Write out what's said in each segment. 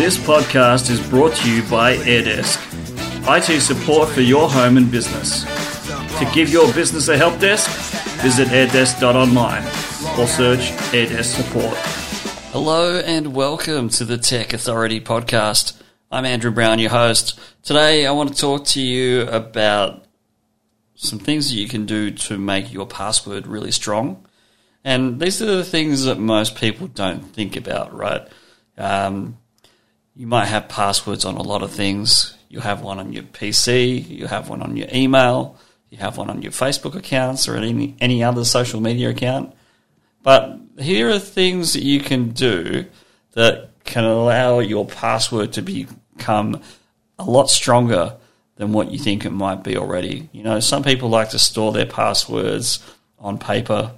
This podcast is brought to you by AirDesk, IT support for your home and business. To give your business a help desk, visit airdesk.online or search AirDesk support. Hello and welcome to the Tech Authority podcast. I'm Andrew Brown, your host. Today I want to talk to you about some things that you can do to make your password really strong. And these are the things that most people don't think about, right? Um, you might have passwords on a lot of things. You have one on your PC, you have one on your email, you have one on your Facebook accounts or any, any other social media account. But here are things that you can do that can allow your password to become a lot stronger than what you think it might be already. You know, some people like to store their passwords on paper.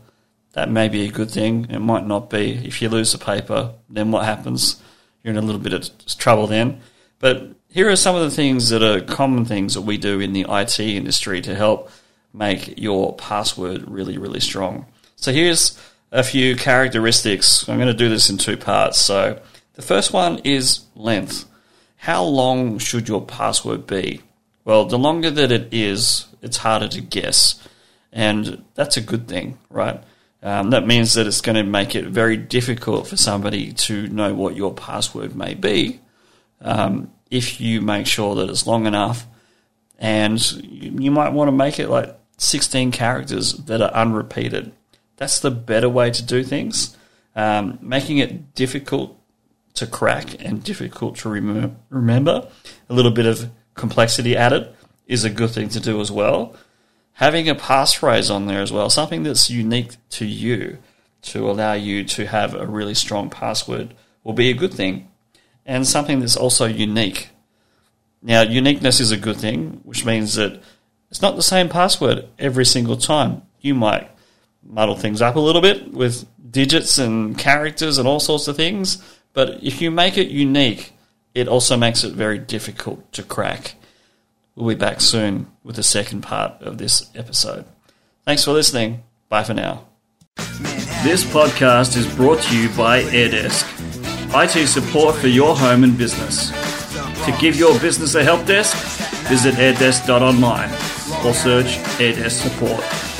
That may be a good thing. It might not be. If you lose the paper, then what happens? You're in a little bit of trouble then. But here are some of the things that are common things that we do in the IT industry to help make your password really, really strong. So here's a few characteristics. I'm going to do this in two parts. So the first one is length. How long should your password be? Well, the longer that it is, it's harder to guess. And that's a good thing, right? Um, that means that it's going to make it very difficult for somebody to know what your password may be um, if you make sure that it's long enough. And you might want to make it like 16 characters that are unrepeated. That's the better way to do things. Um, making it difficult to crack and difficult to rem- remember, a little bit of complexity added, is a good thing to do as well. Having a passphrase on there as well, something that's unique to you to allow you to have a really strong password, will be a good thing. And something that's also unique. Now, uniqueness is a good thing, which means that it's not the same password every single time. You might muddle things up a little bit with digits and characters and all sorts of things. But if you make it unique, it also makes it very difficult to crack. We'll be back soon with the second part of this episode. Thanks for listening. Bye for now. This podcast is brought to you by AirDesk, IT support for your home and business. To give your business a help desk, visit airdesk.online or search AirDesk support.